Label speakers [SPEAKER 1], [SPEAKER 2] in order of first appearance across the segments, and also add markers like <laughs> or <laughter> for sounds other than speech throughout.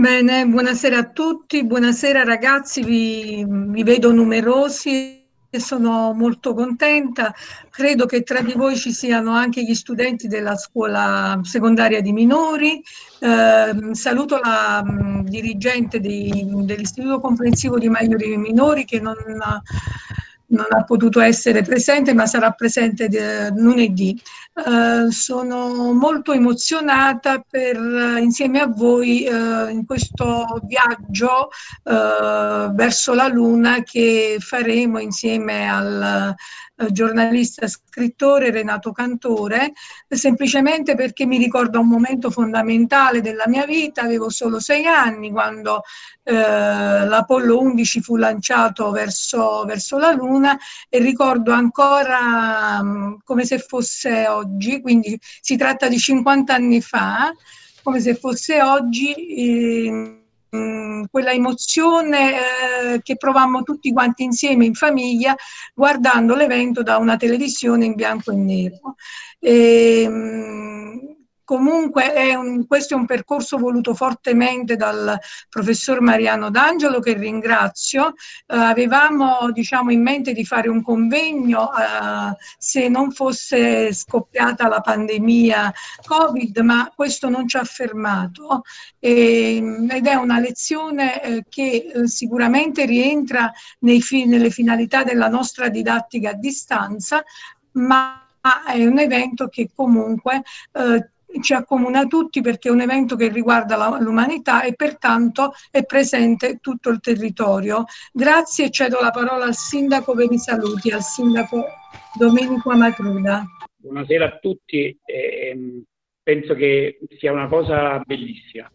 [SPEAKER 1] Bene, buonasera a tutti, buonasera ragazzi, vi, vi vedo numerosi e sono molto contenta. Credo che tra di voi ci siano anche gli studenti della scuola secondaria di minori. Eh, saluto la mh, dirigente di, dell'Istituto Comprensivo di Maiori e Minori che non non ha potuto essere presente, ma sarà presente de, lunedì. Uh, sono molto emozionata per, insieme a voi uh, in questo viaggio verso la Luna che faremo insieme al giornalista scrittore Renato Cantore, semplicemente perché mi ricorda un momento fondamentale della mia vita, avevo solo sei anni quando eh, l'Apollo 11 fu lanciato verso, verso, la Luna e ricordo ancora um, come se fosse oggi, quindi si tratta di 50 anni fa, come se fosse oggi. Eh, quella emozione eh, che provammo tutti quanti insieme in famiglia guardando l'evento da una televisione in bianco e nero. E, ehm, Comunque è un, questo è un percorso voluto fortemente dal professor Mariano D'Angelo che ringrazio. Eh, avevamo diciamo, in mente di fare un convegno eh, se non fosse scoppiata la pandemia Covid, ma questo non ci ha fermato e, ed è una lezione eh, che eh, sicuramente rientra fi, nelle finalità della nostra didattica a distanza, ma è un evento che comunque eh, ci accomuna tutti perché è un evento che riguarda la, l'umanità e pertanto è presente tutto il territorio. Grazie e cedo la parola al sindaco per i saluti, al sindaco Domenico Amatruda.
[SPEAKER 2] Buonasera a tutti, eh, penso che sia una cosa bellissima.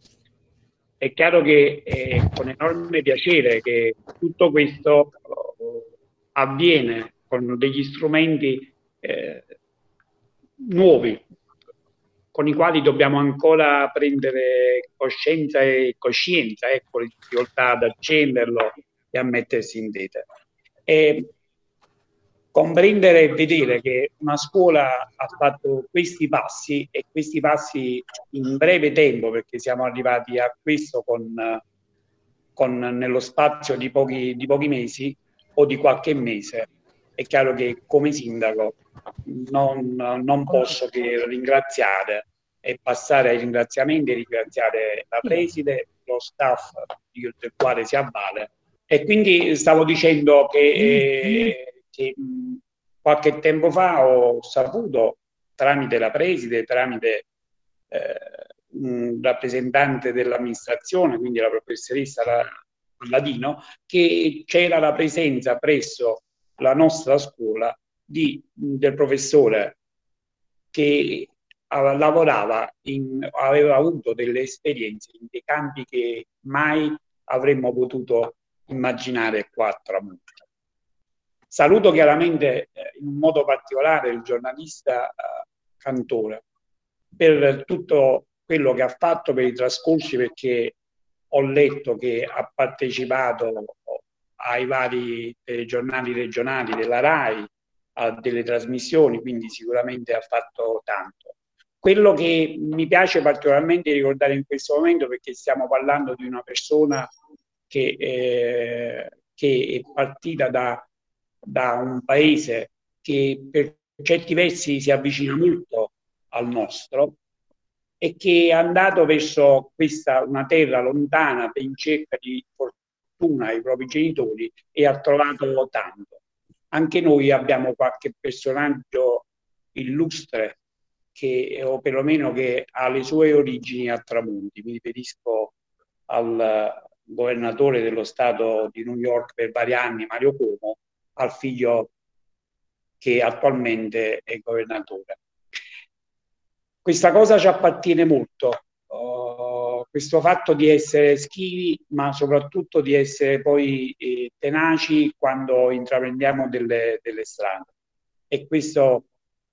[SPEAKER 2] È chiaro che è con enorme piacere che tutto questo eh, avviene con degli strumenti eh, nuovi, con i quali dobbiamo ancora prendere coscienza e coscienza, ecco le difficoltà ad accenderlo e a mettersi in rete. E comprendere e vedere che una scuola ha fatto questi passi e questi passi in breve tempo, perché siamo arrivati a questo con, con nello spazio di pochi, di pochi mesi o di qualche mese, è chiaro che come sindaco non, non posso che ringraziare e passare ai ringraziamenti e ringraziare la preside, lo staff del quale si avvale. E quindi stavo dicendo che, eh, che qualche tempo fa ho saputo tramite la preside, tramite eh, un rappresentante dell'amministrazione, quindi la professoressa Ladino, che c'era la presenza presso la nostra scuola di, del professore che lavorava, in, aveva avuto delle esperienze in dei campi che mai avremmo potuto immaginare qua a Tramonto. Saluto chiaramente eh, in un modo particolare il giornalista eh, Cantore per tutto quello che ha fatto per i trascorsi perché ho letto che ha partecipato ai vari giornali regionali della RAI, a delle trasmissioni, quindi sicuramente ha fatto tanto. Quello che mi piace particolarmente ricordare in questo momento, perché stiamo parlando di una persona che, eh, che è partita da, da un paese che per certi versi si avvicina molto al nostro e che è andato verso questa una terra lontana in cerca di fortuna ai propri genitori e ha trovato tanto anche noi abbiamo qualche personaggio illustre che, o perlomeno che ha le sue origini a Tramonti. Mi riferisco al governatore dello Stato di New York per vari anni, Mario Cuomo, al figlio che attualmente è governatore. Questa cosa ci appartiene molto, questo fatto di essere schivi, ma soprattutto di essere poi eh, tenaci quando intraprendiamo delle, delle strade. E questo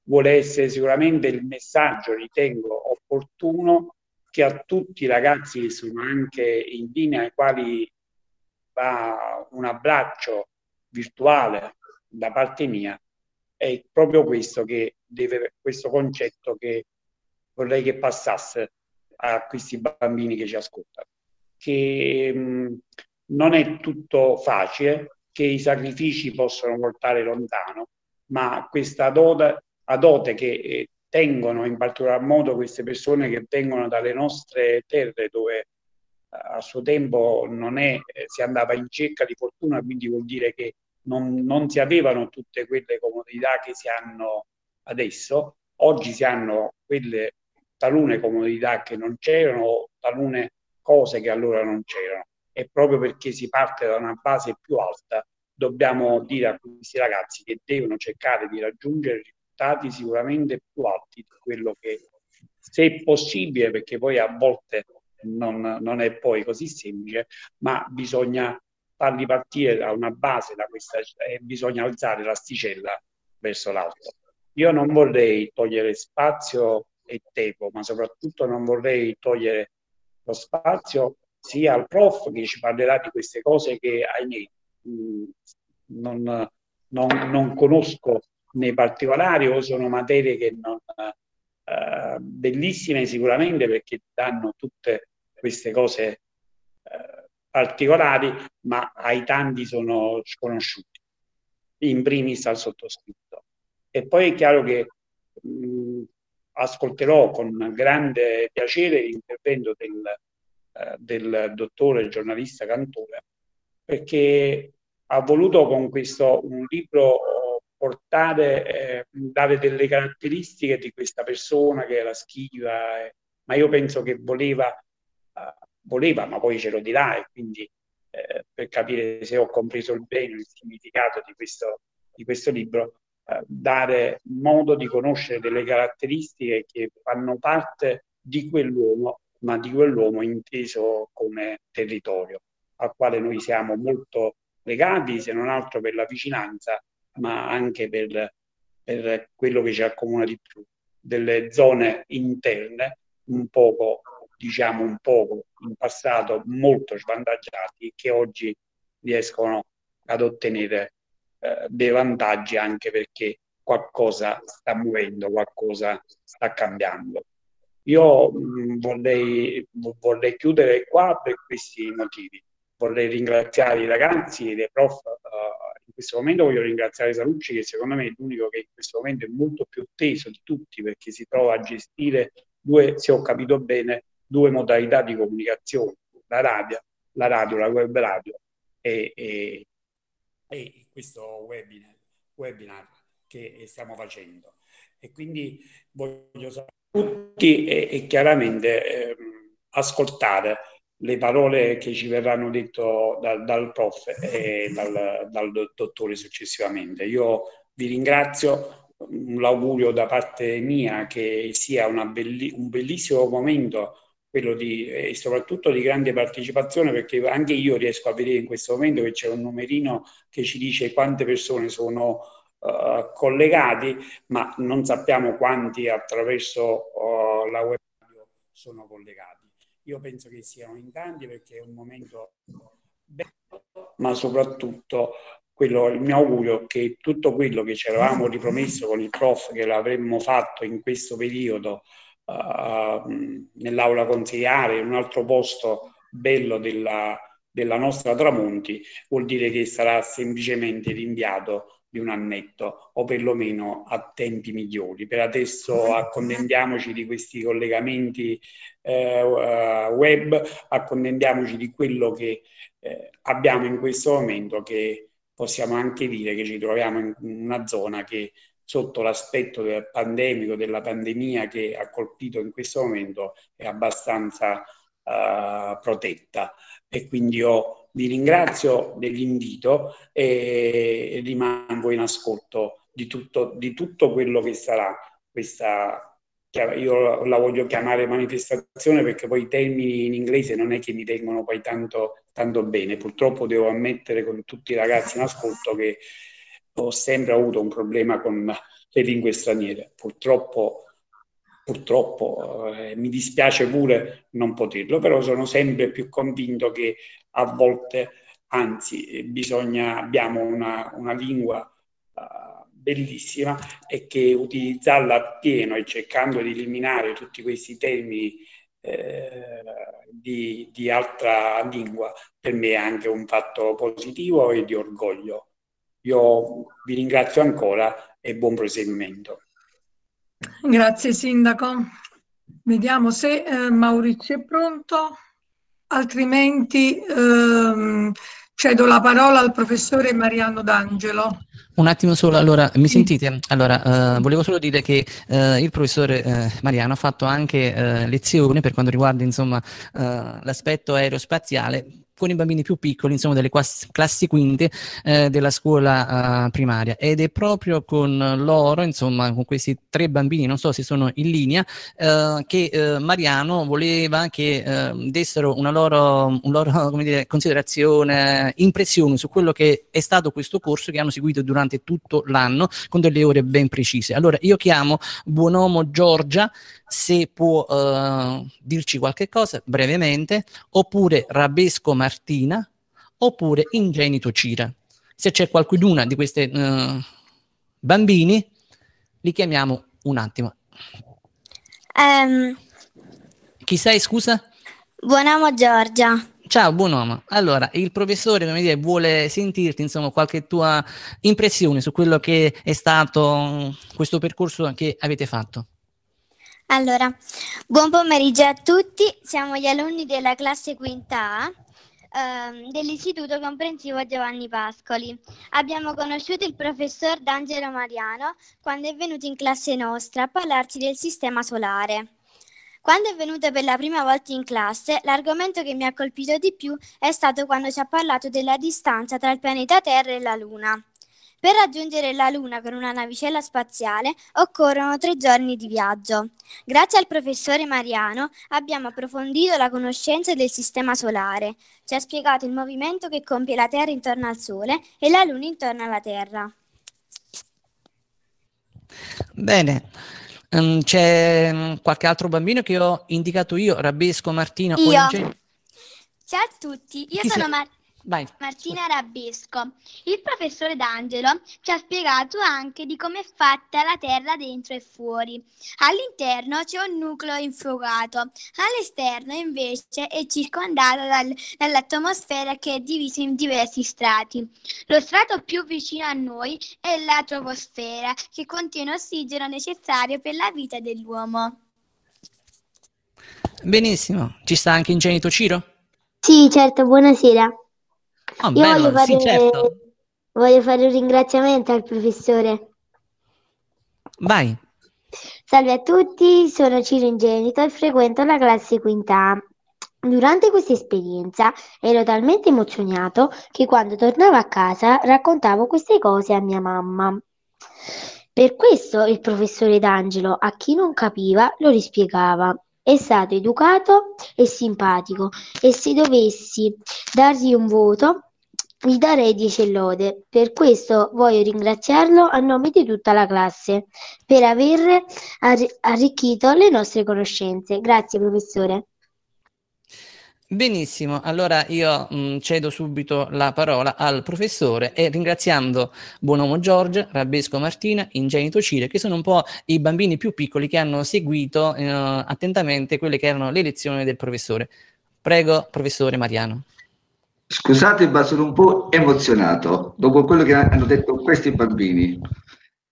[SPEAKER 2] vuole essere sicuramente il messaggio, ritengo opportuno, che a tutti i ragazzi che sono anche in linea ai quali va un abbraccio virtuale da parte mia, è proprio questo, che deve, questo concetto che vorrei che passasse a questi bambini che ci ascoltano. che mh, non è tutto facile, che i sacrifici possono portare lontano, ma questa dote, dote che eh, tengono in particolar modo queste persone che vengono dalle nostre terre dove eh, a suo tempo non è, eh, si andava in cerca di fortuna, quindi vuol dire che non, non si avevano tutte quelle comodità che si hanno adesso, oggi si hanno quelle talune comodità che non c'erano, talune cose che allora non c'erano. E proprio perché si parte da una base più alta, dobbiamo dire a questi ragazzi che devono cercare di raggiungere risultati sicuramente più alti di quello che, se è possibile, perché poi a volte non, non è poi così semplice, ma bisogna farli partire da una base, da questa, e bisogna alzare l'asticella verso l'alto. Io non vorrei togliere spazio e tempo, ma soprattutto non vorrei togliere lo spazio sia al prof che ci parlerà di queste cose che ahimè non, non, non conosco nei particolari o sono materie che non eh, bellissime sicuramente perché danno tutte queste cose eh, particolari, ma ai tanti sono sconosciuti, in primis al sottoscritto. E poi è chiaro che mh, ascolterò con grande piacere l'intervento del, eh, del dottore giornalista Cantore, perché ha voluto con questo un libro portare, eh, dare delle caratteristiche di questa persona che era schiva, eh, ma io penso che voleva, eh, voleva, ma poi ce lo dirà, e quindi eh, per capire se ho compreso bene il significato di questo, di questo libro, dare modo di conoscere delle caratteristiche che fanno parte di quell'uomo, ma di quell'uomo inteso come territorio, al quale noi siamo molto legati, se non altro per la vicinanza, ma anche per, per quello che ci accomuna di più, delle zone interne, un poco, diciamo un poco, in passato molto svantaggiati, che oggi riescono ad ottenere eh, dei vantaggi anche perché qualcosa sta muovendo, qualcosa sta cambiando. Io mh, mm, vorrei, vorrei chiudere qua per questi motivi. Vorrei ringraziare i ragazzi e i prof. Uh, in questo momento voglio ringraziare Salucci che secondo me è l'unico che in questo momento è molto più teso di tutti perché si trova a gestire due, se ho capito bene, due modalità di comunicazione, la radio, la radio, la web radio e, e, e questo webinar, webinar che stiamo facendo. E quindi voglio sapere tutti e, e chiaramente eh, ascoltare le parole che ci verranno dette dal, dal, prof e dal, dal dottore successivamente. Io vi ringrazio, l'augurio da parte mia che sia belli, un bellissimo momento quello di, e soprattutto di grande partecipazione, perché anche io riesco a vedere in questo momento che c'è un numerino che ci dice quante persone sono uh, collegati, ma non sappiamo quanti attraverso uh, la web sono collegati. Io penso che siano in tanti perché è un momento bello, ma soprattutto quello, il mio augurio è che tutto quello che ci eravamo ripromesso con il prof che l'avremmo fatto in questo periodo uh, nell'aula consigliare, in un altro posto bello della, della nostra Tramonti, vuol dire che sarà semplicemente rinviato di un annetto o perlomeno a tempi migliori. Per adesso accontentiamoci di questi collegamenti eh, web, accontentiamoci di quello che eh, abbiamo in questo momento che possiamo anche dire che ci troviamo in una zona che sotto l'aspetto del pandemico, della pandemia che ha colpito in questo momento, è abbastanza uh, protetta. E quindi io vi ringrazio dell'invito e rimango in ascolto di tutto, di tutto quello che sarà questa io la voglio chiamare manifestazione perché poi i termini in inglese non è che mi tengono poi tanto, tanto bene. Purtroppo devo ammettere con tutti i ragazzi in ascolto che ho sempre avuto un problema con le lingue straniere. Purtroppo, purtroppo eh, mi dispiace pure non poterlo, però sono sempre più convinto che a volte, anzi, bisogna, abbiamo una, una lingua uh, bellissima e che utilizzarla appieno e cercando di eliminare tutti questi termini eh, di, di, altra lingua per me è anche un fatto positivo e di orgoglio. Io vi ringrazio ancora e buon proseguimento.
[SPEAKER 1] Grazie Sindaco. Vediamo se eh, Maurizio è pronto, altrimenti ehm, cedo la parola al professore Mariano D'Angelo.
[SPEAKER 3] Un attimo solo, allora, mi sentite? Allora, uh, volevo solo dire che uh, il professore uh, Mariano ha fatto anche lezione per quanto riguarda, insomma, l'aspetto aerospaziale con i bambini più piccoli, insomma delle classi quinte eh, della scuola uh, primaria ed è proprio con loro, insomma con questi tre bambini, non so se sono in linea, uh, che uh, Mariano voleva che dessero una loro, un loro <laughs> dire, considerazione, impressione su quello che è stato questo corso che hanno seguito durante tutto l'anno con delle ore ben precise. Allora io chiamo Buonomo Giorgia se può uh, dirci qualche cosa brevemente, oppure Rabesco Martina, oppure Ingenito Cira. Se c'è qualcuna di questi uh, bambini, li chiamiamo un attimo. Um, Chi sei, scusa?
[SPEAKER 4] Buon Giorgia.
[SPEAKER 3] Ciao, buon uomo. Allora, il professore come dire, vuole sentirti, insomma, qualche tua impressione su quello che è stato questo percorso che avete fatto.
[SPEAKER 4] Allora, buon pomeriggio a tutti, siamo gli alunni della classe quinta A ehm, dell'Istituto Comprensivo Giovanni Pascoli. Abbiamo conosciuto il professor D'Angelo Mariano quando è venuto in classe nostra a parlarci del sistema solare. Quando è venuto per la prima volta in classe, l'argomento che mi ha colpito di più è stato quando ci ha parlato della distanza tra il pianeta Terra e la Luna. Per raggiungere la Luna con una navicella spaziale occorrono tre giorni di viaggio. Grazie al professore Mariano abbiamo approfondito la conoscenza del Sistema Solare. Ci ha spiegato il movimento che compie la Terra intorno al Sole e la Luna intorno alla Terra.
[SPEAKER 3] Bene. Um, c'è mm, qualche altro bambino che ho indicato io, Rabesco, Martino
[SPEAKER 4] io. o Ciao a tutti, io
[SPEAKER 3] Chi
[SPEAKER 4] sono Martina.
[SPEAKER 3] Vai.
[SPEAKER 4] Martina Rabesco. Il professore D'Angelo ci ha spiegato anche di come è fatta la Terra dentro e fuori. All'interno c'è un nucleo infuocato, all'esterno invece è circondata dal, dall'atmosfera che è divisa in diversi strati. Lo strato più vicino a noi è la troposfera, che contiene ossigeno necessario per la vita dell'uomo.
[SPEAKER 3] Benissimo, ci sta anche Ingenito Ciro?
[SPEAKER 5] Sì, certo, buonasera.
[SPEAKER 3] Oh, bello,
[SPEAKER 5] voglio fare,
[SPEAKER 3] sì, certo.
[SPEAKER 5] voglio fare un ringraziamento al professore.
[SPEAKER 3] Vai.
[SPEAKER 5] Salve a tutti, sono Ciro Ingenito e frequento la classe quinta A. Durante questa esperienza ero talmente emozionato che quando tornavo a casa raccontavo queste cose a mia mamma. Per questo il professore D'Angelo, a chi non capiva, lo rispiegava. È stato educato e simpatico e se dovessi dargli un voto gli darei 10 lode. Per questo voglio ringraziarlo a nome di tutta la classe per aver arricchito le nostre conoscenze. Grazie professore.
[SPEAKER 3] Benissimo, allora io mh, mm, cedo subito la parola al professore e ringraziando Buonomo Giorgio, Rabesco Martina, Ingenito Cire, che sono un po' i bambini più piccoli che hanno seguito eh, attentamente quelle che erano le lezioni del professore. Prego, professore Mariano.
[SPEAKER 6] Scusate, ma sono un po' emozionato dopo quello che hanno detto questi bambini.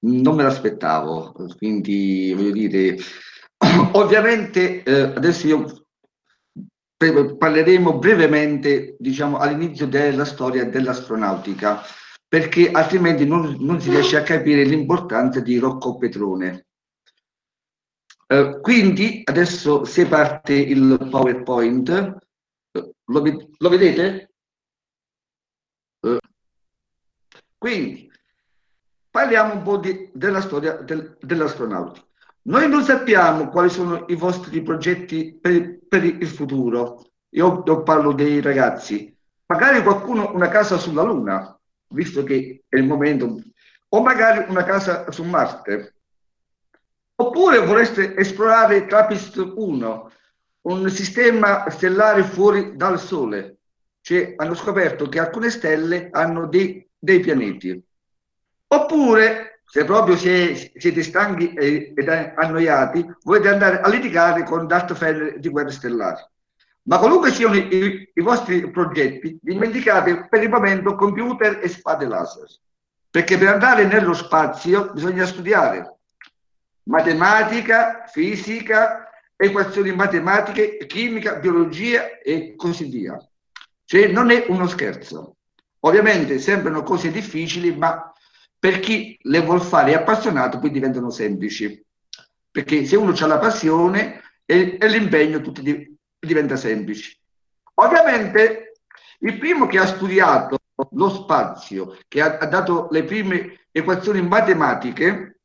[SPEAKER 6] Non me l'aspettavo, quindi voglio dire, <clears throat> ovviamente eh, adesso io parleremo brevemente, diciamo, all'inizio della storia dell'astronautica, perché altrimenti non, non si riesce a capire l'importanza di Rocco Petrone. Eh, quindi adesso se parte il PowerPoint, eh, lo, lo vedete? Quindi, parliamo un po' di, della storia del, dell'astronautica. Noi non sappiamo quali sono i vostri progetti per, per il futuro. Io, io, parlo dei ragazzi. Magari qualcuno una casa sulla Luna, visto che è il momento, o magari una casa su Marte. Oppure vorreste esplorare TRAPPIST 1, un sistema stellare fuori dal Sole. Cioè, hanno scoperto che alcune stelle hanno dei dei pianeti. Oppure se proprio siete stanchi ed annoiati, volete andare a litigare con Darth Vader di Guerre Stellari. Ma qualunque siano i, i, vostri progetti, dimenticate per il momento computer e spade laser. Perché per andare nello spazio bisogna studiare matematica, fisica, equazioni matematiche, chimica, biologia e così via. Cioè non è uno scherzo. Ovviamente sembrano cose difficili, ma per chi le vuol fare appassionato poi diventano semplici. Perché se uno ha la passione e, l'impegno, tutto diventa semplice. Ovviamente il primo che ha studiato lo spazio, che ha, dato le prime equazioni matematiche,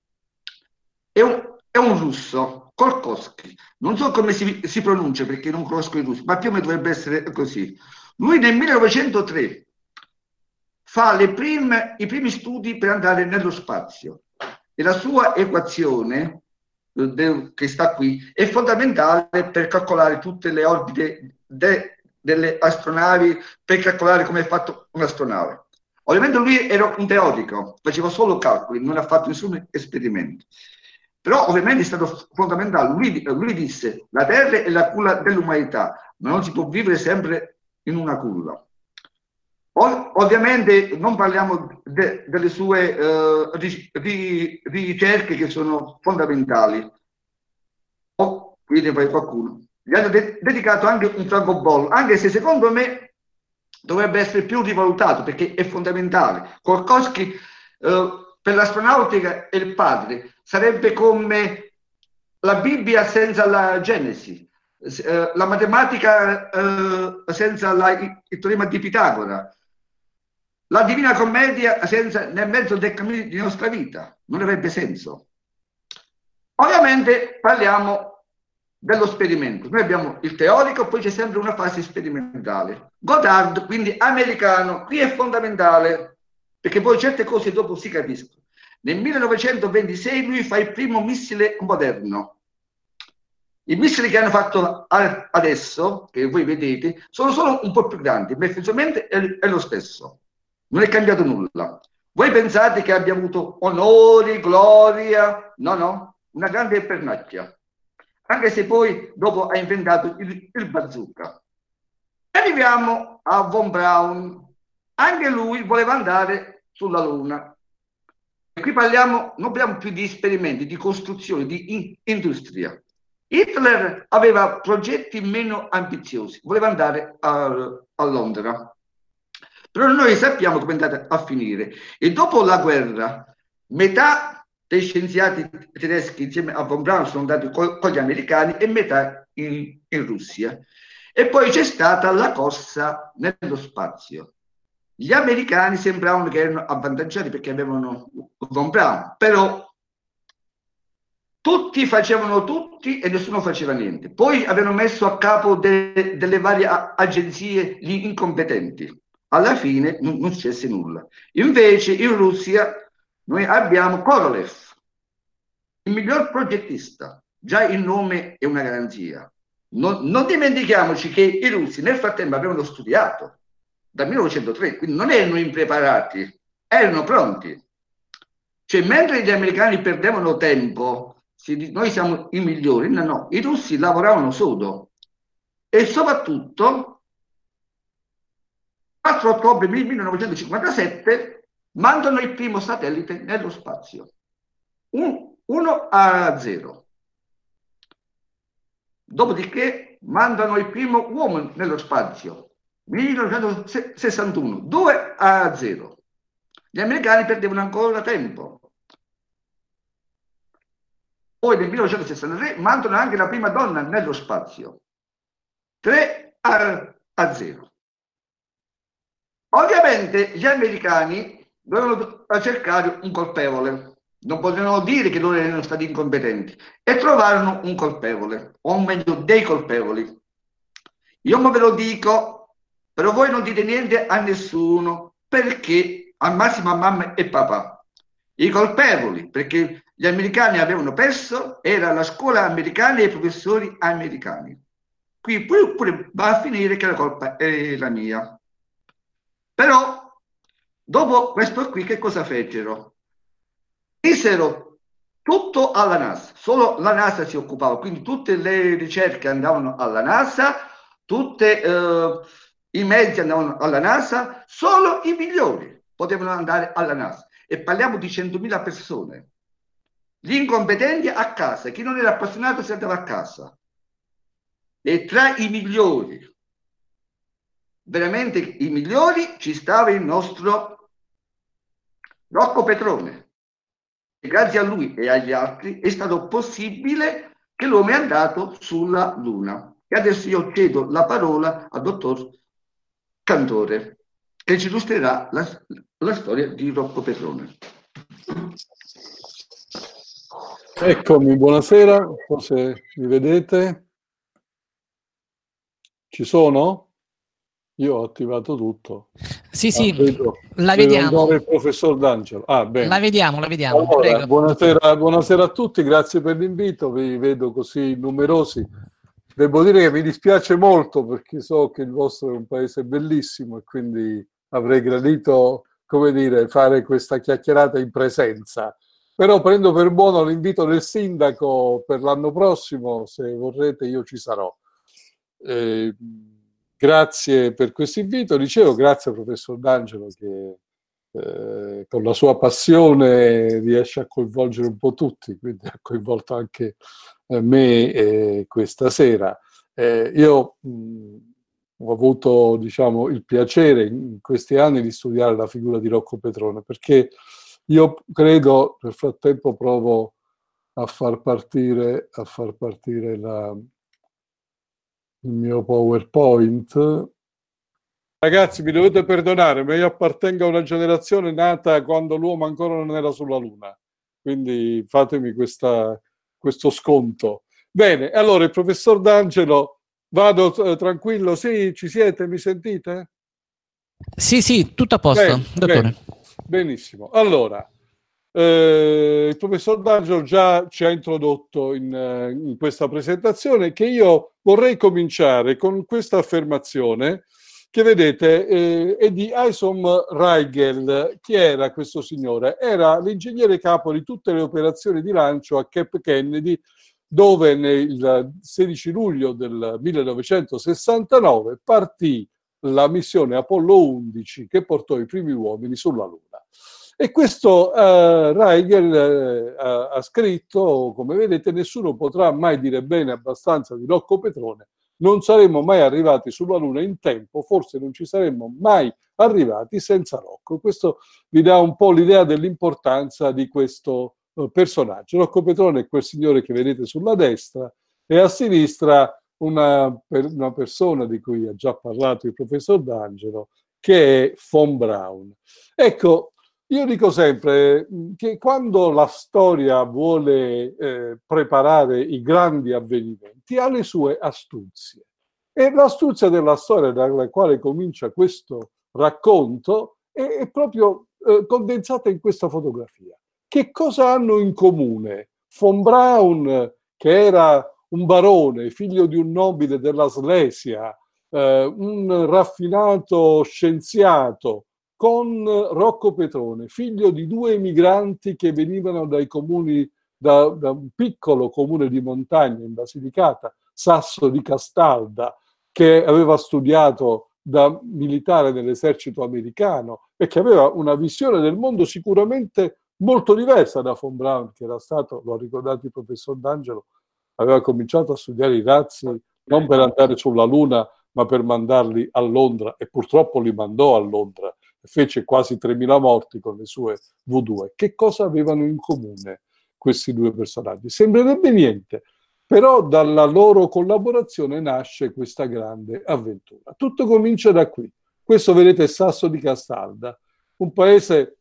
[SPEAKER 6] è un, è un russo, Kolkowski. Non so come si, si, pronuncia perché non conosco il russo, ma più o meno dovrebbe essere così. Lui nel 1903 fa prime, i primi studi per andare nello spazio e la sua equazione che sta qui è fondamentale per calcolare tutte le orbite de, delle astronavi, per calcolare come è fatto un'astronave. Ovviamente lui era un teorico, faceva solo calcoli, non ha fatto nessun esperimento. Però ovviamente è stato fondamentale. Lui, lui disse, la Terra è la culla dell'umanità, ma non si può vivere sempre in una culla. Ov- ovviamente non parliamo de- delle sue uh, ri- ri- ricerche che sono fondamentali. Oh, qui ne poi qualcuno. Gli hanno de- dedicato anche un francobollo, anche se secondo me dovrebbe essere più rivalutato perché è fondamentale. Kolkowski uh, per l'astronautica è il padre, sarebbe come la Bibbia senza la Genesi, uh, la matematica senza la, il teorema di Pitagora, la Divina Commedia senza, nel mezzo del cammino di nostra vita non avrebbe senso. Ovviamente parliamo dello sperimento. Noi abbiamo il teorico, poi c'è sempre una fase sperimentale. Goddard, quindi americano, qui è fondamentale, perché poi certe cose dopo si capiscono. Nel 1926 lui fa il primo missile moderno. I missili che hanno fatto adesso, che voi vedete, sono solo un po' più grandi, ma effettivamente è lo stesso non è cambiato nulla. Voi pensate che abbia avuto onori, gloria? No, no, una grande pernacchia. Anche se poi dopo ha inventato il, il bazooka. Arriviamo a Von Braun. Anche lui voleva andare sulla Luna. E qui parliamo, non parliamo più di esperimenti, di costruzione, di in, industria. Hitler aveva progetti meno ambiziosi, voleva andare a, a Londra. Però noi sappiamo come è andata a finire. E dopo la guerra, metà dei scienziati tedeschi insieme a von Braun sono andati con, con gli americani e metà in, in Russia. E poi c'è stata la corsa nello spazio. Gli americani sembravano che erano avvantaggiati perché avevano von Braun, però tutti facevano tutti e nessuno faceva niente. Poi avevano messo a capo de, delle varie agenzie gli incompetenti alla fine non, non successe nulla. Invece in Russia noi abbiamo Korolev, il miglior progettista, già il nome è una garanzia. Non, non, dimentichiamoci che i russi nel frattempo avevano studiato dal 1903, quindi non erano impreparati, erano pronti. Cioè, mentre gli americani perdevano tempo, si, noi siamo i migliori, no, no, i russi lavoravano sodo e soprattutto 4 ottobre 1957 mandano il primo satellite nello spazio, 1 a 0. Dopodiché mandano il primo uomo nello spazio, 1961, 2 a 0. Gli americani perdevano ancora tempo. Poi nel 1963 mandano anche la prima donna nello spazio, 3 a, a 0. Ovviamente gli americani dovevano cercare un colpevole, non potevano dire che loro erano stati incompetenti e trovarono un colpevole, o meglio dei colpevoli. Io me lo dico, però voi non dite niente a nessuno, perché al massimo a mamma e papà. I colpevoli, perché gli americani avevano perso, era la scuola americana e i professori americani. Qui pure, pure va a finire che la colpa è la mia. Però, dopo questo qui, che cosa fecero? misero tutto alla NASA, solo la NASA si occupava, quindi tutte le ricerche andavano alla NASA, tutti eh, i mezzi andavano alla NASA, solo i migliori potevano andare alla NASA. E parliamo di 100.000 persone. Gli incompetenti a casa, chi non era appassionato si andava a casa. E tra i migliori, veramente i migliori, ci stava il nostro Rocco Petrone grazie a lui e agli altri è stato possibile che l'uomo è andato sulla Luna. E adesso io cedo la parola al dottor Cantore, che ci illustrerà la, la storia di Rocco Petrone.
[SPEAKER 7] Eccomi, buonasera, forse mi vedete? Ci sono? Io ho attivato tutto.
[SPEAKER 3] Sì, sì, ah, vedo, la vediamo.
[SPEAKER 7] Il professor D'Angelo. Ah, bene.
[SPEAKER 3] La vediamo, la vediamo.
[SPEAKER 7] Allora, buonasera, buonasera, a tutti, grazie per l'invito, vi vedo così numerosi. Devo dire che mi dispiace molto perché so che il vostro è un paese bellissimo e quindi avrei gradito, come dire, fare questa chiacchierata in presenza. Però prendo per buono l'invito del sindaco per l'anno prossimo, se vorrete io ci sarò. Eh, Grazie per questo invito. Dicevo, grazie al professor D'Angelo che eh, con la sua passione riesce a coinvolgere un po' tutti, quindi <laughs> ha coinvolto anche eh, me eh, questa sera. Eh, io mh, ho avuto diciamo, il piacere in questi anni di studiare la figura di Rocco Petrone perché io credo, nel frattempo provo a far partire, a far partire la, il mio PowerPoint. Ragazzi, mi dovete perdonare, ma io appartengo a una generazione nata quando l'uomo ancora non era sulla Luna. Quindi fatemi questa, questo sconto. Bene, allora il professor D'Angelo, vado eh, tranquillo, sì, ci siete, mi sentite?
[SPEAKER 3] Sì, sì, tutto a posto, bene, dottore. Bene.
[SPEAKER 7] Benissimo. Allora, eh, il professor D'Angelo già ci ha introdotto in, eh, in, questa presentazione che io vorrei cominciare con questa affermazione che vedete eh, è di Isom Reigel. Chi era questo signore? Era l'ingegnere capo di tutte le operazioni di lancio a Cape Kennedy dove nel 16 luglio del 1969 partì la missione Apollo 11 che portò i primi uomini sulla Luna. E questo eh, Reigel eh, ha scritto, come vedete, nessuno potrà mai dire bene abbastanza di Rocco Petrone, non saremmo mai arrivati sulla Luna in tempo, forse non ci saremmo mai arrivati senza Rocco. Questo vi dà un po' l'idea dell'importanza di questo eh, personaggio. Rocco Petrone è quel signore che vedete sulla destra e a sinistra una, per, una persona di cui ha già parlato il professor D'Angelo, che è Von Braun. Ecco, io dico sempre mm, che quando la storia vuole eh, preparare i grandi avvenimenti ha le sue astuzie. E l'astuzia della storia dalla quale comincia questo racconto è, è proprio eh, condensata in questa fotografia. Che cosa hanno in comune von Braun, che era un barone, figlio di un nobile della Slesia, eh, un raffinato scienziato, con Rocco Petrone, figlio di due emigranti che venivano dai comuni, da, da un piccolo comune di montagna in Basilicata, Sasso di Castalda, che aveva studiato da militare nell'esercito americano e che aveva una visione del mondo sicuramente molto diversa da von Braun, che era stato, lo ha ricordato il professor D'Angelo, aveva cominciato a studiare i razzi non per andare sulla Luna, ma per mandarli a Londra e purtroppo li mandò a Londra fece quasi 3.000 morti con le sue V2. Che cosa avevano in comune questi due personaggi? Sembrerebbe niente, però dalla loro collaborazione nasce questa grande avventura. Tutto comincia da qui. Questo vedete è Sasso di Castalda, un paese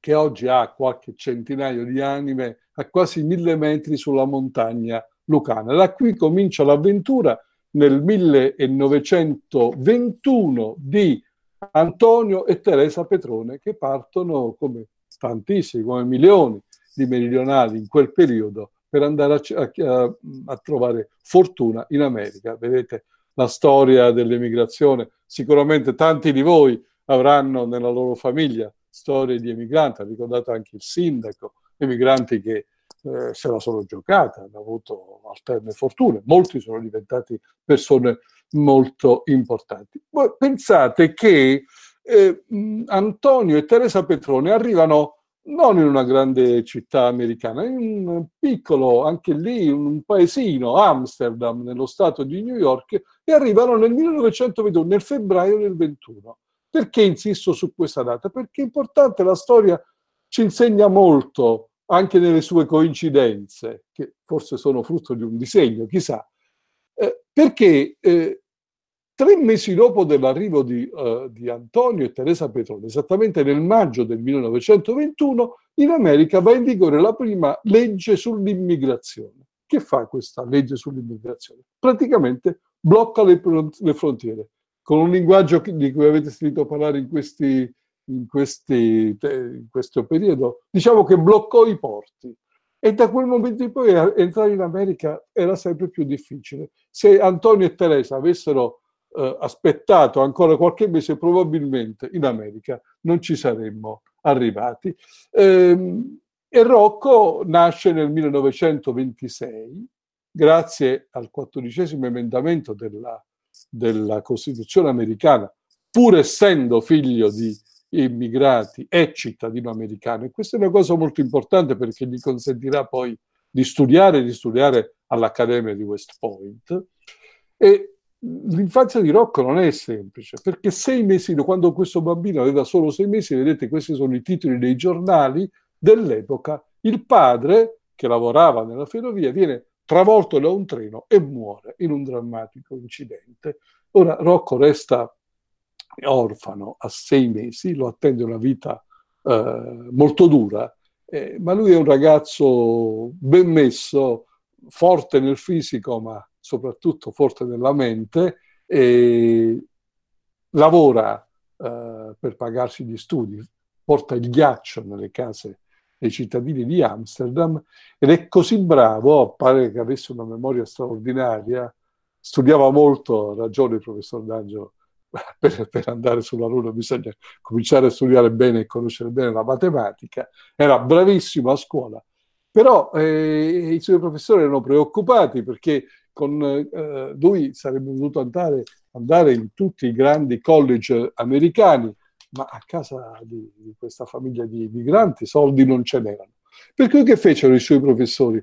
[SPEAKER 7] che oggi ha qualche centinaio di anime a quasi mille metri sulla montagna lucana. Da qui comincia l'avventura nel 1921 di Antonio e Teresa Petrone che partono come tantissimi, come milioni di meridionali in quel periodo per andare a, a, a trovare fortuna in America. Vedete la storia dell'emigrazione, sicuramente tanti di voi avranno nella loro famiglia storie di emigranti, ha ricordato anche il sindaco emigranti che eh, se la sono giocata, hanno avuto alterne fortune, molti sono diventati persone molto importanti. Voi pensate che eh, Antonio e Teresa Petrone arrivano non in una grande città americana, in un piccolo, anche lì, un paesino, Amsterdam, nello stato di New York, e arrivano nel 1921, nel febbraio del 21. Perché insisto su questa data? Perché è importante, la storia ci insegna molto, anche nelle sue coincidenze, che forse sono frutto di un disegno, chissà. Eh, perché eh, Tre mesi dopo dell'arrivo di, uh, di, Antonio e Teresa Petrone, esattamente nel maggio del 1921, in America va in vigore la prima legge sull'immigrazione. Che fa questa legge sull'immigrazione? Praticamente blocca le, le frontiere, con un linguaggio di cui avete sentito parlare in, questi, in, questi, in questo periodo, diciamo che bloccò i porti. E da quel momento in poi entrare in America era sempre più difficile. Se Antonio e Teresa avessero eh, aspettato ancora qualche mese, probabilmente in America non ci saremmo arrivati. Ehm, e Rocco nasce nel 1926 grazie al quattordicesimo emendamento della, della Costituzione americana, pur essendo figlio di immigrati, è cittadino americano. E questa è una cosa molto importante perché gli consentirà poi di studiare, di studiare all'Accademia di West Point. E l'infanzia di Rocco non è semplice, perché sei mesi, quando questo bambino aveva solo sei mesi, vedete, questi sono i titoli dei giornali dell'epoca, il padre, che lavorava nella ferrovia, viene travolto da un treno e muore in un drammatico incidente. Ora Rocco resta orfano a sei mesi, lo attende una vita eh, molto dura, eh, ma lui è un ragazzo ben messo, forte nel fisico, ma soprattutto forte nella mente, e lavora eh, per pagarsi gli studi, porta il ghiaccio nelle case dei cittadini di Amsterdam ed è così bravo, pare che avesse una memoria straordinaria, studiava molto, ragione il professor D'Angelo, <laughs> per, per, andare sulla luna bisogna cominciare a studiare bene e conoscere bene la matematica, era bravissimo a scuola, però eh, i suoi professori erano preoccupati perché con eh, lui sarebbe dovuto andare, andare, in tutti i grandi college americani, ma a casa di, di questa famiglia di migranti soldi non ce n'erano. Per cui che fecero i suoi professori?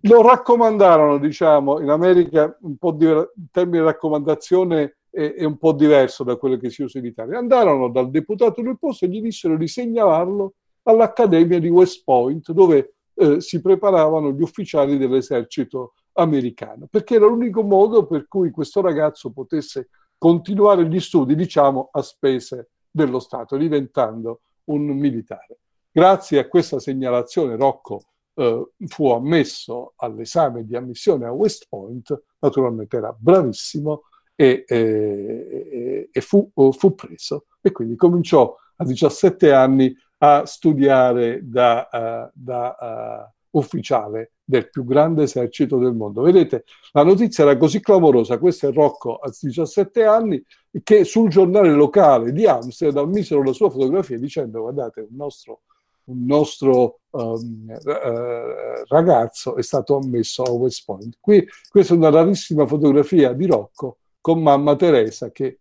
[SPEAKER 7] Lo raccomandarono, diciamo, in America un po' di termine raccomandazione è, è, un po' diverso da quello che si usa in Italia. Andarono dal deputato del posto e gli dissero di segnalarlo all'Accademia di West Point, dove eh, si preparavano gli ufficiali dell'esercito americano, perché era l'unico modo per cui questo ragazzo potesse continuare gli studi, diciamo, a spese dello Stato, diventando un militare. Grazie a questa segnalazione Rocco eh, fu ammesso all'esame di ammissione a West Point, naturalmente era bravissimo e, e, e fu, fu, preso e quindi cominciò a 17 anni a studiare da, uh, da uh, ufficiale del più grande esercito del mondo. Vedete, la notizia era così clamorosa, questo è Rocco a 17 anni, che sul giornale locale di Amsterdam misero la sua fotografia dicendo guardate, un nostro, un nostro um, uh, ragazzo è stato ammesso a West Point. Qui, questa è una rarissima fotografia di Rocco con mamma Teresa che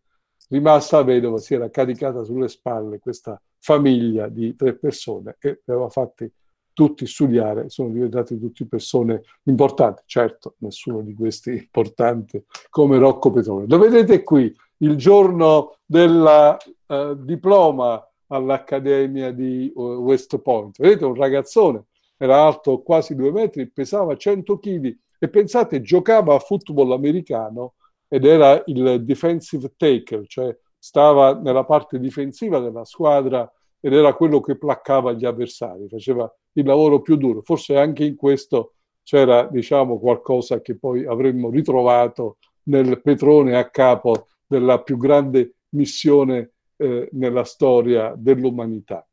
[SPEAKER 7] rimasta vedova si era caricata sulle spalle questa famiglia di tre persone e aveva fatti tutti studiare, sono diventati tutti persone importanti. Certo, nessuno di questi è importante come Rocco Petrone. Lo vedete qui, il giorno del uh, diploma all'Accademia di uh, West Point. Vedete un ragazzone, era alto quasi due metri, pesava 100 kg e pensate, giocava a football americano ed era il defensive taker, cioè stava nella parte difensiva della squadra ed era quello che placcava gli avversari, faceva il lavoro più duro. Forse anche in questo c'era, diciamo, qualcosa che poi avremmo ritrovato nel Petrone a capo della più grande missione eh, nella storia dell'umanità.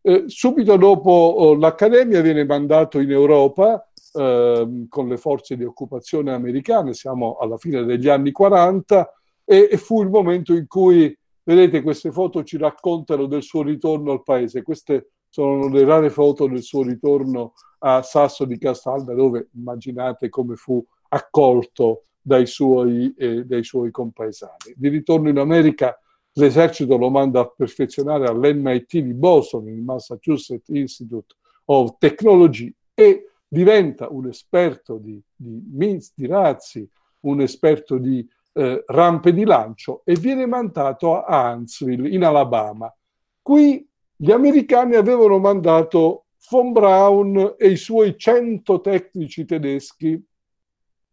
[SPEAKER 7] Eh, subito dopo oh, l'Accademia viene mandato in Europa eh, con le forze di occupazione americane, siamo alla fine degli anni 40, e, e fu il momento in cui Vedete, queste foto ci raccontano del suo ritorno al paese. Queste sono le rare foto del suo ritorno a Sasso di Castalda, dove immaginate come fu accolto dai suoi, eh, dai suoi compaesani. Di ritorno in America, l'esercito lo manda a perfezionare all'MIT di Boston, il Massachusetts Institute of Technology, e diventa un esperto di, di, di razzi, un esperto di eh, rampe di lancio e viene mandato a Huntsville, in Alabama. Qui gli americani avevano mandato von Braun e i suoi 100 tecnici tedeschi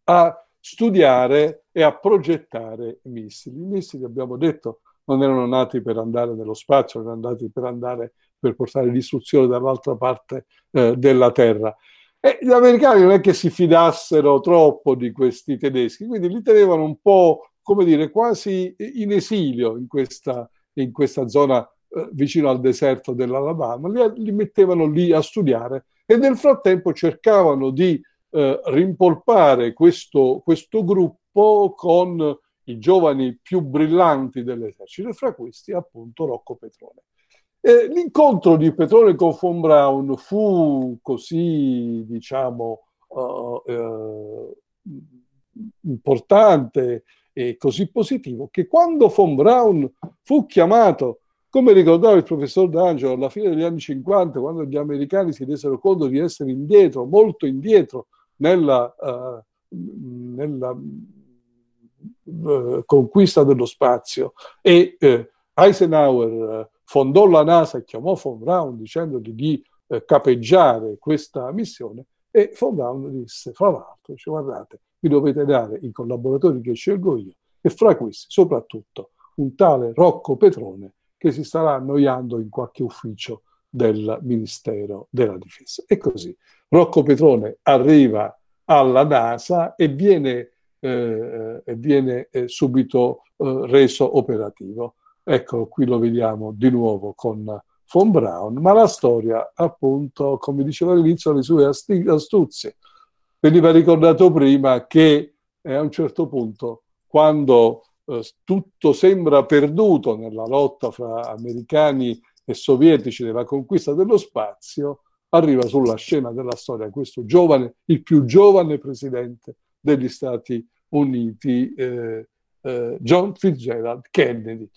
[SPEAKER 7] a studiare e a progettare missili. I missili, abbiamo detto, non erano nati per andare nello spazio, erano nati per andare per portare l'istruzione dall'altra parte eh, della Terra. E gli americani non è che si fidassero troppo di questi tedeschi, quindi li tenevano un po', come dire, quasi in esilio in questa, in questa zona eh, vicino al deserto dell'Alabama, li, li, mettevano lì a studiare e nel frattempo cercavano di eh, rimpolpare questo, questo gruppo con i giovani più brillanti dell'esercito, fra questi appunto Rocco Petrone. Eh, l'incontro di Petrone con von Braun fu così, diciamo, uh, uh, importante e così positivo che quando von Braun fu chiamato, come ricordava il professor D'Angelo, alla fine degli anni 50, quando gli americani si resero conto di essere indietro, molto indietro nella, uh, nella conquista dello spazio e Eisenhower fondò la NASA e chiamò von Braun dicendogli di eh, capeggiare questa missione e von Braun disse, fra l'altro, dice, guardate, mi dovete dare i collaboratori che scelgo io e fra questi soprattutto un tale Rocco Petrone che si starà annoiando in qualche ufficio del Ministero della Difesa. E così Rocco Petrone arriva alla NASA e viene, eh, e viene eh, subito eh, reso operativo. Ecco, qui lo vediamo di nuovo con von Braun, ma la storia, appunto, come dicevo all'inizio, le sue astuzie. Veniva ricordato prima che eh, a un certo punto, quando eh, tutto sembra perduto nella lotta fra americani e sovietici nella conquista dello spazio, arriva sulla scena della storia questo giovane, il più giovane presidente degli Stati Uniti, eh, eh, John Fitzgerald Kennedy.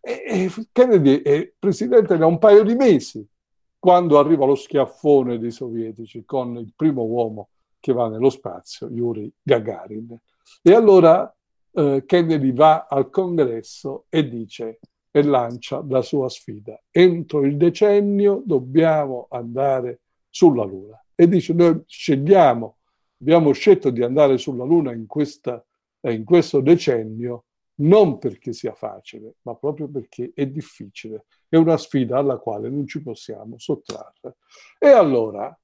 [SPEAKER 7] E, e Kennedy è presidente da un paio di mesi quando arriva lo schiaffone dei sovietici con il primo uomo che va nello spazio, Yuri Gagarin. E allora eh, Kennedy va al congresso e dice e lancia la sua sfida. Entro il decennio dobbiamo andare sulla Luna. E dice noi scegliamo, abbiamo scelto di andare sulla Luna in questa in questo decennio non perché sia facile, ma proprio perché è difficile. È una sfida alla quale non ci possiamo sottrarre. E allora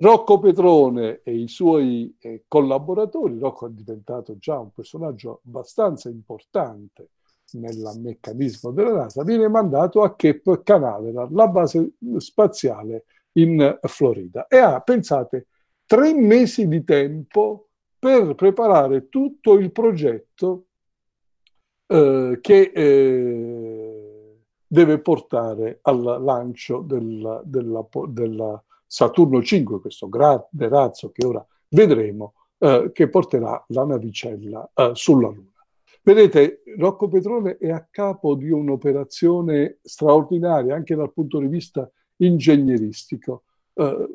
[SPEAKER 7] Rocco Petrone e i suoi eh, collaboratori, Rocco è diventato già un personaggio abbastanza importante nel meccanismo della NASA, viene mandato a Cape Canaveral, la base spaziale in Florida, e ha, pensate, tre mesi di tempo per preparare tutto il progetto eh, che eh, deve portare al lancio della, della, della, Saturno 5, questo grande razzo che ora vedremo, eh, che porterà la navicella eh, sulla Luna. Vedete, Rocco Petrone è a capo di un'operazione straordinaria anche dal punto di vista ingegneristico. Eh,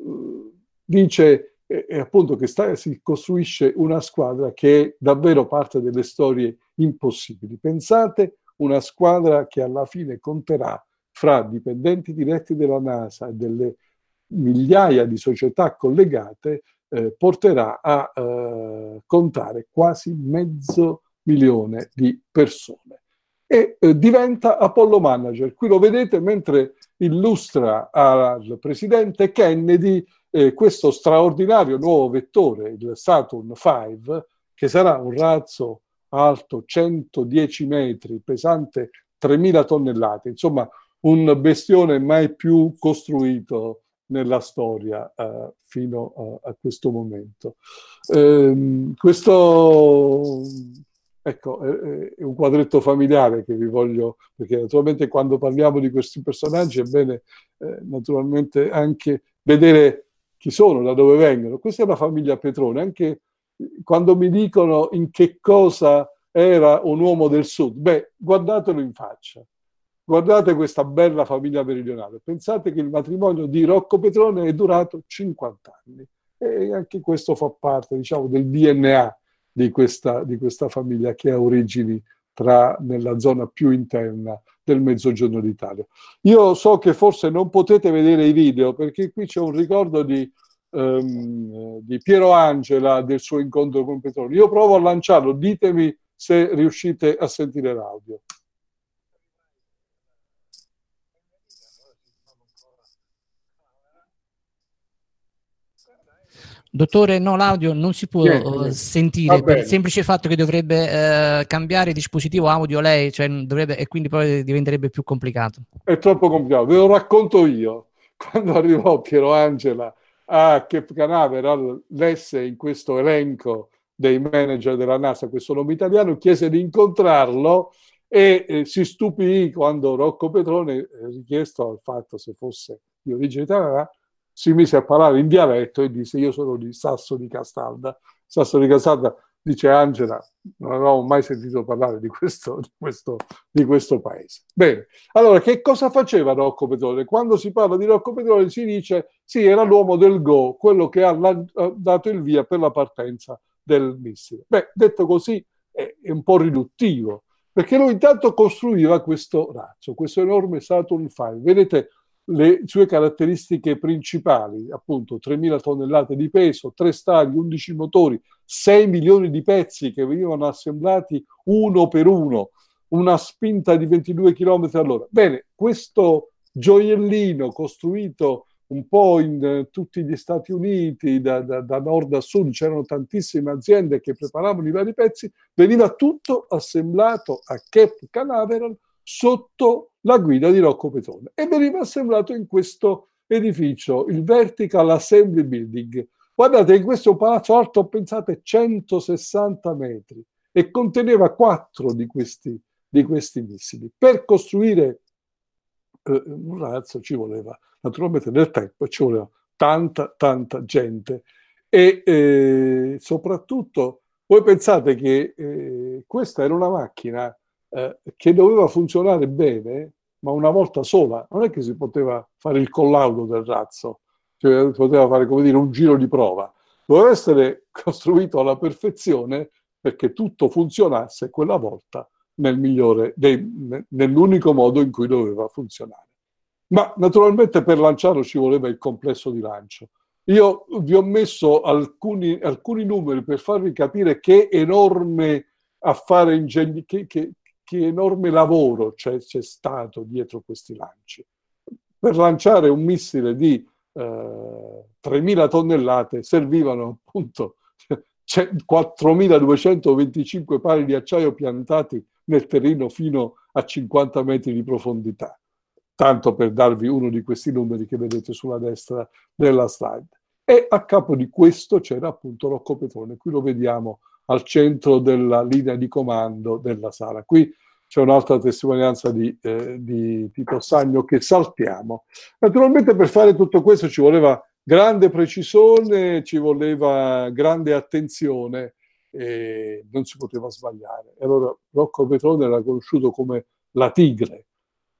[SPEAKER 7] dice e, e appunto che sta, si costruisce una squadra che è davvero parte delle storie impossibili. Pensate una squadra che alla fine conterà fra dipendenti diretti della NASA e delle migliaia di società collegate, eh, porterà a eh, contare quasi mezzo milione di persone. E eh, diventa Apollo Manager. Qui lo vedete mentre illustra al presidente Kennedy eh, questo straordinario nuovo vettore, il Saturn V, che sarà un razzo alto 110 metri, pesante 3.000 tonnellate, insomma un bestione mai più costruito nella storia eh, fino a, a, questo momento. Eh, questo ecco, è, è, un quadretto familiare che vi voglio, perché naturalmente quando parliamo di questi personaggi è bene eh, naturalmente anche vedere chi sono, da dove vengono. Questa è la famiglia Petrone, anche quando mi dicono in che cosa era un uomo del sud, beh, guardatelo in faccia. Guardate questa bella famiglia meridionale. Pensate che il matrimonio di Rocco Petrone è durato 50 anni e anche questo fa parte, diciamo, del DNA di questa, di questa famiglia che ha origini tra, nella zona più interna del mezzogiorno d'Italia. Io so che forse non potete vedere i video perché qui c'è un ricordo di, um, di Piero Angela del suo incontro con Petrone. Io provo a lanciarlo, ditemi se riuscite a sentire l'audio.
[SPEAKER 3] Dottore, no, l'audio non si può Niente. sentire per il semplice fatto che dovrebbe eh, cambiare dispositivo audio lei, cioè dovrebbe, e quindi poi diventerebbe più complicato.
[SPEAKER 7] È troppo complicato, ve lo racconto io. <laughs> Quando arrivò Piero Angela a Cape Canaveral, lesse in questo elenco dei manager della NASA questo nome italiano, chiese di incontrarlo e eh, si stupì quando Rocco Petrone, eh, richiesto al fatto se fosse di origine italiana, si mise a parlare in dialetto e disse io sono di Sasso di Castalda. Sasso di Castalda, dice Angela, non avevo mai sentito parlare di questo, di questo, di questo paese. Bene, allora che cosa faceva Rocco Petrone? Quando si parla di Rocco Petrone si dice sì, era l'uomo del Go, quello che ha dato il via per la partenza del missile. Beh, detto così è un po' riduttivo, perché lui intanto costruiva questo razzo, questo enorme Saturn V. Vedete, le sue caratteristiche principali, appunto 3.000 tonnellate di peso, 3 stadi, 11 motori, 6 milioni di pezzi che venivano assemblati uno per uno, una spinta di 22 km all'ora. Bene, questo gioiellino costruito un po' in eh, tutti gli Stati Uniti, da, da, da, nord a sud, c'erano tantissime aziende che preparavano i vari pezzi, veniva tutto assemblato a Cape Canaveral sotto la guida di Rocco Petrone e veniva assemblato in questo edificio, il Vertical Assembly Building. Guardate, in questo palazzo alto, pensate, 160 metri e conteneva quattro di questi, di questi missili. Per costruire eh, un razzo ci voleva, naturalmente nel tempo, ci voleva tanta, tanta gente e eh, soprattutto voi pensate che eh, questa era una macchina eh, che doveva funzionare bene, ma una volta sola. Non è che si poteva fare il collaudo del razzo, cioè si poteva fare come dire un giro di prova. Doveva essere costruito alla perfezione perché tutto funzionasse quella volta nel migliore, dei, nell'unico modo in cui doveva funzionare. Ma naturalmente per lanciarlo ci voleva il complesso di lancio. Io vi ho messo alcuni, alcuni numeri per farvi capire che enorme affare ingegni, che, che, che enorme lavoro c'è, c'è, stato dietro questi lanci. Per lanciare un missile di eh, 3.000 tonnellate servivano appunto <laughs> 4.225 pali di acciaio piantati nel terreno fino a 50 metri di profondità. Tanto per darvi uno di questi numeri che vedete sulla destra della slide. E a capo di questo c'era appunto Rocco Petrone. Qui lo vediamo al centro della linea di comando della sala. Qui c'è un'altra testimonianza di, eh, di Tito Sagno che saltiamo. Naturalmente per fare tutto questo ci voleva grande precisione, ci voleva grande attenzione e non si poteva sbagliare. E allora Rocco Petrone era conosciuto come la tigre.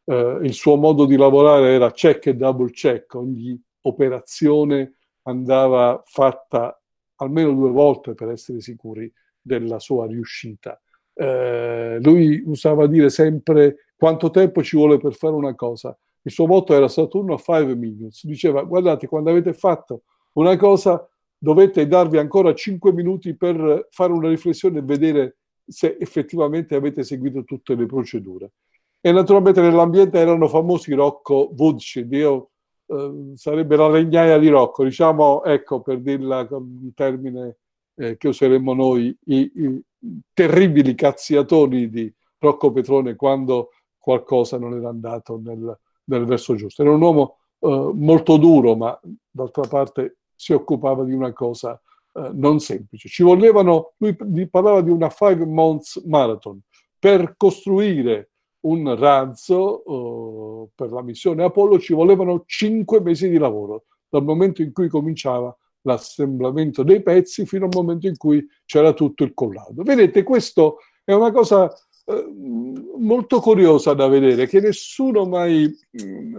[SPEAKER 7] Eh, il suo modo di lavorare era check e double check, ogni operazione andava fatta almeno due volte per essere sicuri della sua riuscita. Eh, lui usava dire sempre quanto tempo ci vuole per fare una cosa. Il suo motto era Saturno 5 minutes. Diceva, guardate, quando avete fatto una cosa dovete darvi ancora 5 minuti per fare una riflessione e vedere se effettivamente avete seguito tutte le procedure. E naturalmente nell'ambiente erano famosi Rocco Woodshid, io eh, sarebbe la legnaia di Rocco, diciamo, ecco, per dirla con un termine eh, che useremmo noi, i, i terribili cazziatoni di Rocco Petrone quando qualcosa non era andato nel, nel verso giusto. Era un uomo eh, molto duro, ma d'altra parte si occupava di una cosa eh, non semplice. Ci volevano, lui parlava di una five months marathon per costruire un razzo uh, per la missione Apollo ci volevano cinque mesi di lavoro, dal momento in cui cominciava l'assemblamento dei pezzi fino al momento in cui c'era tutto il collado. Vedete, questo è una cosa eh, molto curiosa da vedere, che nessuno mai,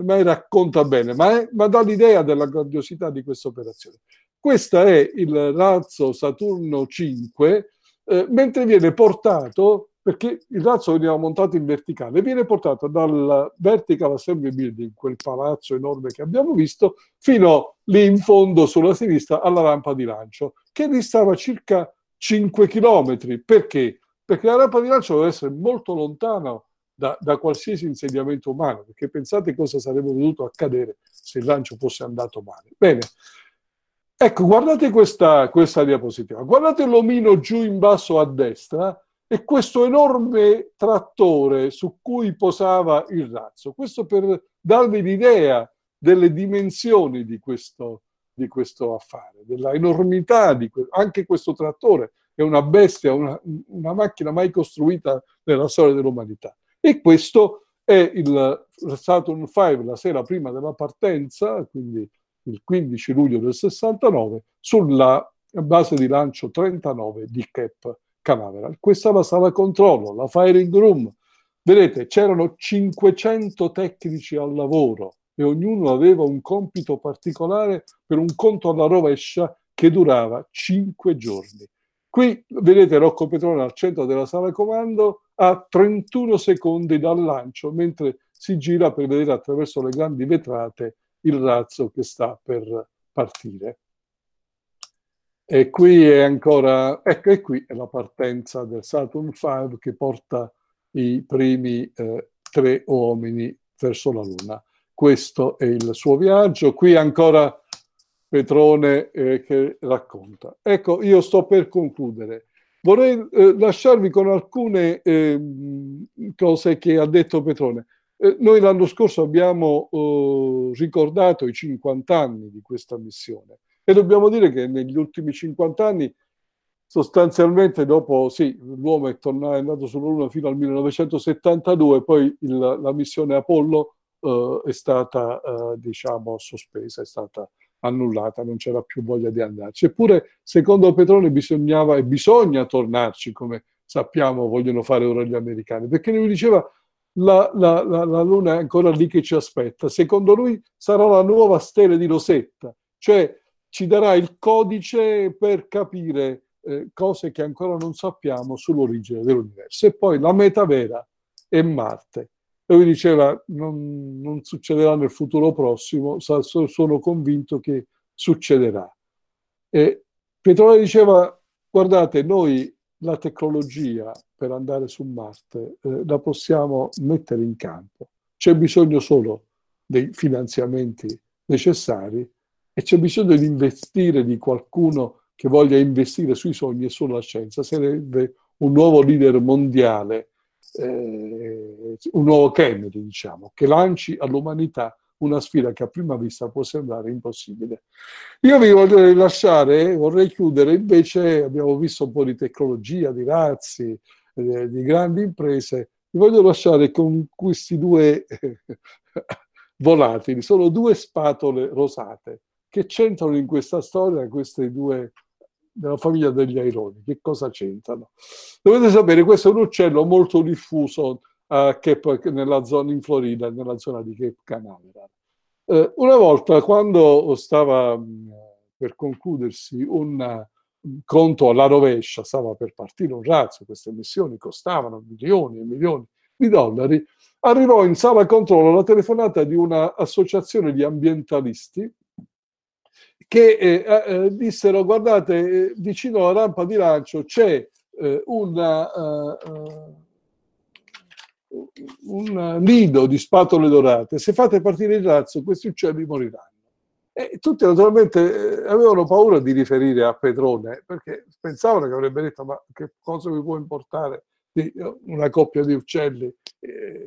[SPEAKER 7] mai racconta bene, ma, è, ma dà l'idea della grandiosità di questa operazione. Questo è il razzo Saturno 5, eh, mentre viene portato perché il razzo veniva montato in verticale, viene portato dal Vertical Assembly Building, quel palazzo enorme che abbiamo visto, fino lì in fondo sulla sinistra alla rampa di lancio, che distava circa 5 km. Perché? Perché la rampa di lancio deve essere molto lontana da, da, qualsiasi insediamento umano, perché pensate cosa sarebbe potuto accadere se il lancio fosse andato male. Bene, ecco, guardate questa, questa diapositiva, guardate l'omino giù in basso a destra, e questo enorme trattore su cui posava il razzo. Questo per darvi l'idea delle dimensioni di questo, di questo affare, della enormità di que- anche questo trattore è una bestia, una, una, macchina mai costruita nella storia dell'umanità. E questo è il Saturn V, la sera prima della partenza, quindi il 15 luglio del 69, sulla base di lancio 39 di Kep Canaveral. Questa è la sala controllo, la firing room. Vedete, c'erano 500 tecnici al lavoro e ognuno aveva un compito particolare per un conto alla rovescia che durava 5 giorni. Qui vedete Rocco Petrone al centro della sala comando a 31 secondi dal lancio, mentre si gira per vedere attraverso le grandi vetrate il razzo che sta per partire. E qui è ancora, ecco, e qui è la partenza del Saturn V che porta i primi eh, tre uomini verso la Luna. Questo è il suo viaggio. Qui ancora Petrone eh, che racconta. Ecco, io sto per concludere. Vorrei eh, lasciarvi con alcune ehm, cose che ha detto Petrone. Eh, noi l'anno scorso abbiamo oh, ricordato i 50 anni di questa missione e dobbiamo dire che negli ultimi 50 anni, sostanzialmente dopo, sì, l'uomo è, tornato, è andato sulla Luna fino al 1972, poi il, la missione Apollo eh, è stata, eh, diciamo, sospesa, è stata annullata, non c'era più voglia di andarci. Eppure, secondo Petrone, bisognava e bisogna tornarci, come sappiamo vogliono fare ora gli americani, perché lui diceva la, la, la, la, Luna è ancora lì che ci aspetta. Secondo lui sarà la nuova stella di Rosetta, cioè ci darà il codice per capire eh, cose che ancora non sappiamo sull'origine dell'universo. E poi la meta vera è Marte. E lui diceva, non, non succederà nel futuro prossimo, sono convinto che succederà. E Petrone diceva, guardate, noi la tecnologia per andare su Marte eh, la possiamo mettere in campo. C'è bisogno solo dei finanziamenti necessari e c'è bisogno di investire di qualcuno che voglia investire sui sogni e sulla scienza. Sarebbe un nuovo leader mondiale, eh, un nuovo Kennedy, diciamo, che lanci all'umanità una sfida che a prima vista può sembrare impossibile. Io vi vorrei lasciare, vorrei chiudere, invece abbiamo visto un po' di tecnologia, di razzi, eh, di grandi imprese, vi voglio lasciare con questi due <laughs> volatili, sono due spatole rosate che c'entrano in questa storia queste due della famiglia degli aironi? Che cosa c'entrano? Dovete sapere, questo è un uccello molto diffuso uh, Cape, nella zona in Florida, nella zona di Cape Canaveral. Uh, una volta, quando stava mh, per concludersi un uh, conto alla rovescia, stava per partire un razzo, queste missioni costavano milioni e milioni di dollari, arrivò in sala controllo la telefonata di un'associazione di ambientalisti che eh, eh, eh, dissero guardate eh, vicino alla rampa di lancio c'è una, un nido di spatole dorate. Se fate partire il razzo questi uccelli moriranno. E tutti naturalmente avevano paura di riferire a Petrone perché pensavano che avrebbe detto ma che cosa vi può importare di una coppia di uccelli?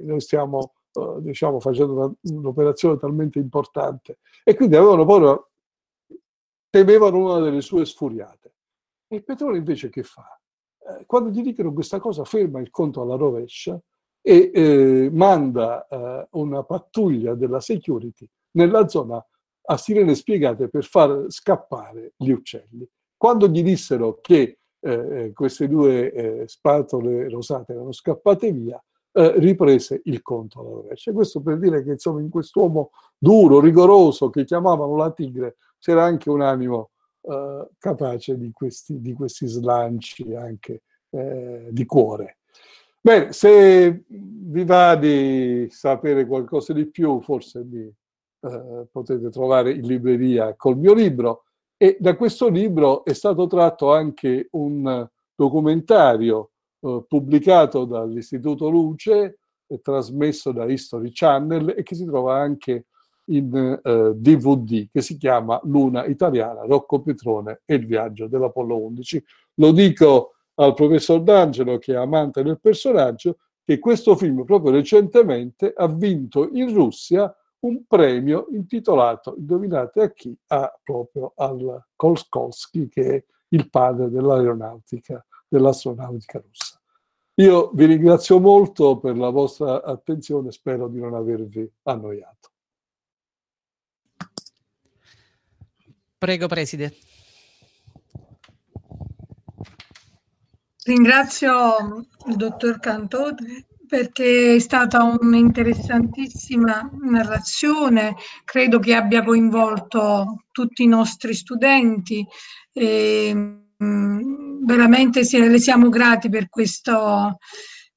[SPEAKER 7] Noi stiamo diciamo facendo una, un'operazione talmente importante. E quindi avevano paura temevano una delle sue sfuriate. E Petrone invece che fa? Eh, quando gli dicono questa cosa ferma il conto alla rovescia e eh, manda eh, una pattuglia della security nella zona a sirene spiegate per far scappare gli uccelli. Quando gli dissero che eh, eh queste due spatole rosate erano scappate via, riprese il conto alla rovescia. Questo per dire che insomma in quest'uomo duro, rigoroso, che chiamavano la tigre, c'era anche un animo eh, capace di questi, di questi, slanci anche eh, di cuore. Bene, se vi va di sapere qualcosa di più, forse mi eh, potete trovare in libreria col mio libro. E da questo libro è stato tratto anche un documentario eh, pubblicato dall'Istituto Luce, trasmesso da History Channel e che si trova anche in eh, DVD che si chiama Luna Italiana, Rocco Petrone e il viaggio dell'Apollo 11. Lo dico al professor D'Angelo, che è amante del personaggio, che questo film proprio recentemente ha vinto in Russia un premio intitolato, indovinate a chi? A, proprio al Kolskolsky, che è il padre dell'aeronautica, dell'astronautica russa. Io vi ringrazio molto per la vostra attenzione, spero di non avervi annoiato.
[SPEAKER 3] Prego, Preside.
[SPEAKER 1] Ringrazio il dottor Cantone perché è stata un'interessantissima narrazione, credo che abbia coinvolto tutti i nostri studenti e mm, veramente le siamo grati per questo,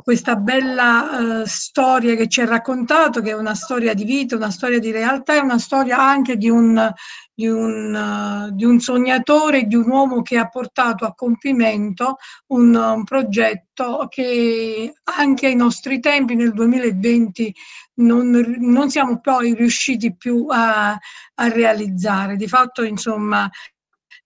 [SPEAKER 1] questa bella uh, storia che ci ha raccontato, che è una storia di vita, una storia di realtà, è una storia anche di un, di un, uh, di un sognatore, di un uomo che ha portato a compimento un, un, progetto che anche ai nostri tempi, nel 2020, non, non siamo poi riusciti più a, a realizzare. Di fatto, insomma,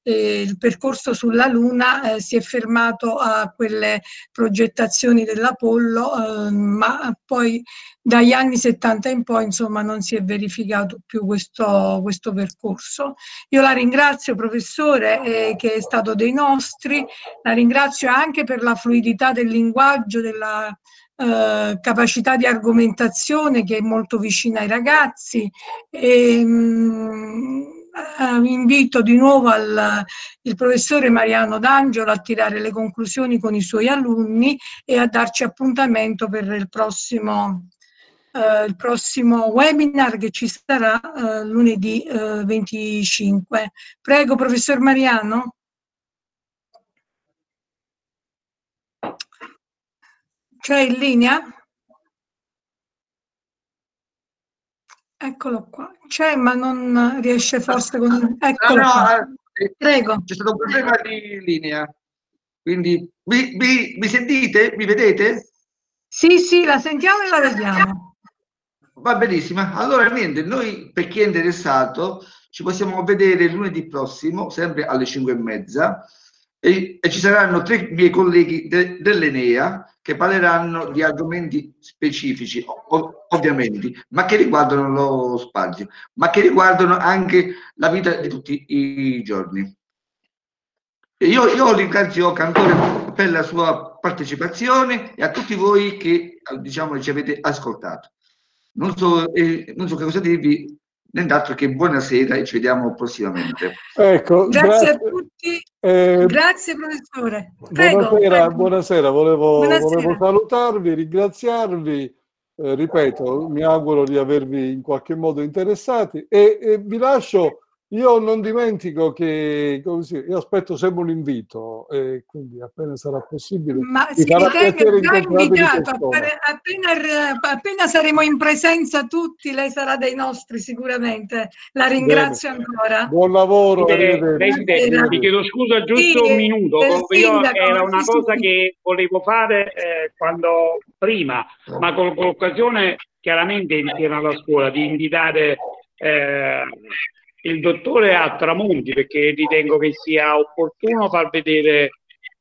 [SPEAKER 1] eh, il percorso sulla Luna eh, si è fermato a quelle progettazioni dell'Apollo, eh, ma poi dagli anni 70 in poi insomma non si è verificato più questo, questo percorso. Io la ringrazio professore eh, che è stato dei nostri, la ringrazio anche per la fluidità del linguaggio, della eh, capacità di argomentazione che è molto vicina ai ragazzi. E, mh, eh, invito di nuovo al, il professore Mariano D'Angelo a tirare le conclusioni con i suoi alunni e a darci appuntamento per il prossimo, eh, il prossimo webinar che ci sarà eh, lunedì eh, 25. Prego, professor Mariano. C'è in linea? Eccolo qua. C'è, ma non riesce forse con... Eccolo no, no,
[SPEAKER 6] eh, Prego. C'è stato un problema di linea. Quindi mi, mi, mi, sentite? Mi vedete?
[SPEAKER 1] Sì, sì, la sentiamo e la vediamo.
[SPEAKER 6] Va benissimo. Allora, niente, noi per chi è interessato ci possiamo vedere lunedì prossimo, sempre alle 5 e mezza, e, e ci saranno tre miei colleghi de, dell'Enea che parleranno di argomenti specifici, ov ovviamente, ma che riguardano lo spazio, ma che riguardano anche la vita di tutti i giorni. Io, io ringrazio Cantore per la sua partecipazione e a tutti voi che diciamo, ci avete ascoltato. Non so, eh, non so che cosa dirvi, nient'altro che buonasera e ci vediamo prossimamente.
[SPEAKER 7] Ecco,
[SPEAKER 1] grazie, grazie, a tutti, eh, grazie professore.
[SPEAKER 7] Prego, buonasera, prego. buonasera. Volevo, buonasera. volevo, salutarvi, ringraziarvi, eh, ripeto, mi auguro di avervi in qualche modo interessati e, e vi lascio io non dimentico che così, io aspetto sempre un invito e quindi appena sarà possibile.
[SPEAKER 1] Ma si ritenga già invitato, appena, appena, saremo in presenza tutti, lei sarà dei nostri sicuramente. La ringrazio Bene. ancora.
[SPEAKER 7] Buon lavoro.
[SPEAKER 2] Eh, Presidente, vi chiedo scusa giusto sì, un minuto. Io era una cosa sì. che volevo fare eh, quando prima, ma con, con l'occasione chiaramente insieme alla scuola di invitare eh, il dottore a Tramonti perché ritengo che sia opportuno far vedere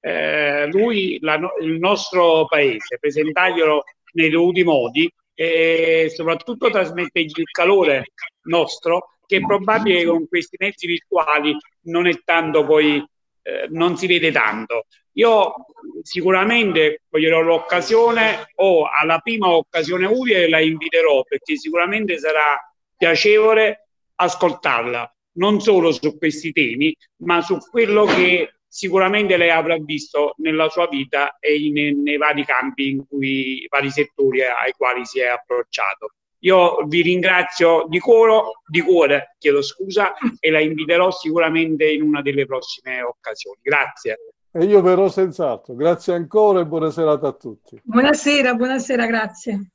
[SPEAKER 2] eh, lui la, il nostro paese, presentarglielo nei dovuti modi e soprattutto trasmettergli il calore nostro che è probabile che con questi mezzi virtuali non è tanto poi eh, non si vede tanto. Io sicuramente coglierò l'occasione o alla prima occasione utile la inviterò perché sicuramente sarà piacevole ascoltarla, non solo su questi temi, ma su quello che sicuramente lei avrà visto nella sua vita e in, nei vari campi, in cui, vari settori ai quali si è approcciato. Io vi ringrazio di cuore, di cuore, chiedo scusa, e la inviterò sicuramente in una delle prossime occasioni. Grazie.
[SPEAKER 7] E io verrò senz'altro. Grazie ancora e buona serata a tutti.
[SPEAKER 1] Buonasera, buonasera, grazie.